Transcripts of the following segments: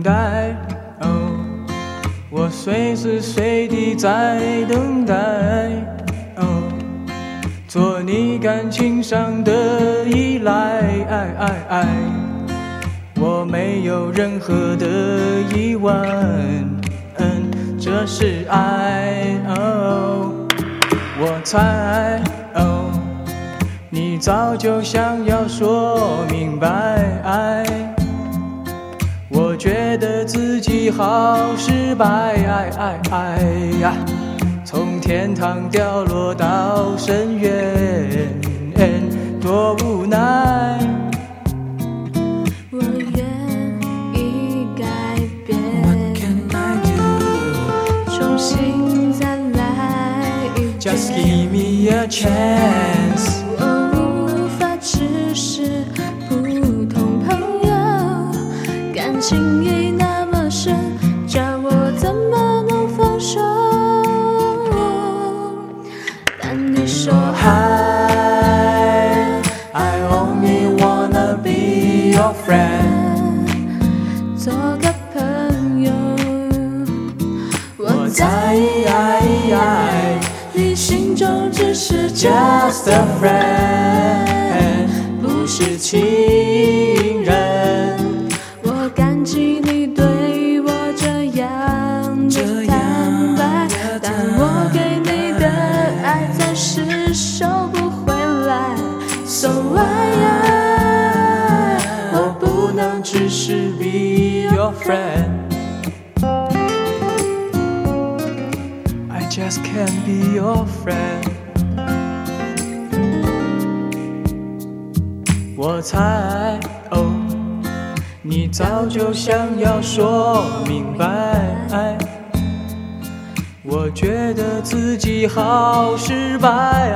等待。哦，我随时随地在等待。哦，做你感情上的依赖。我没有任何的疑问，这是爱。哦，我猜。哦，你早就想要说明白。好失败，哎哎哎呀从天堂掉落到深渊，多无奈。我愿意改变，重新再来。Just give me a chance。我无法只是普通朋友，感情已难那么深，叫我怎么能放手？但你说 Hi, I only wanna be your friend。做个朋友，我在在你心中只是 Just a friend，不是情我不能只是 be your friend。I just can't be your friend。我猜，哦，你早就想要说明白。我觉得自己好失败，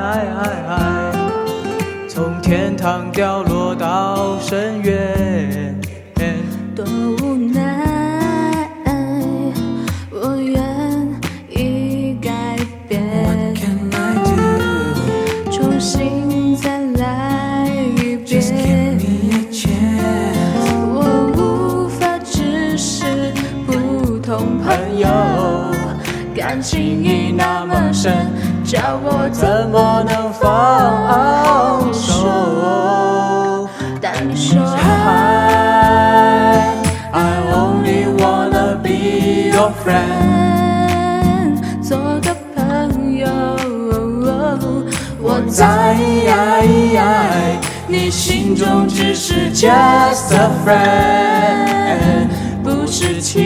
从天堂掉落到深渊。多无奈，我愿意改变，重新再来一遍。我无法只是普通朋友，感情已那么深，叫我怎么能放手？但你说 Hi, I only wanna be your friend。做个朋友，我在在你心中只是 just a friend，不是情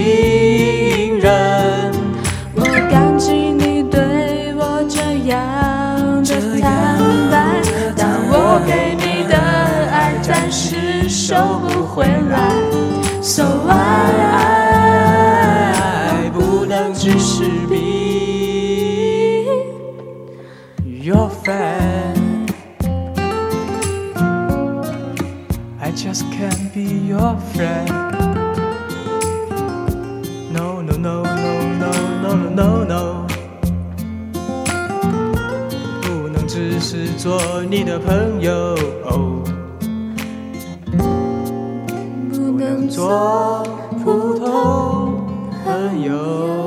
just can't be your friend. No, no, no, no, no, no, no, no, no. 不能只是做你的朋友，不能做普通朋友。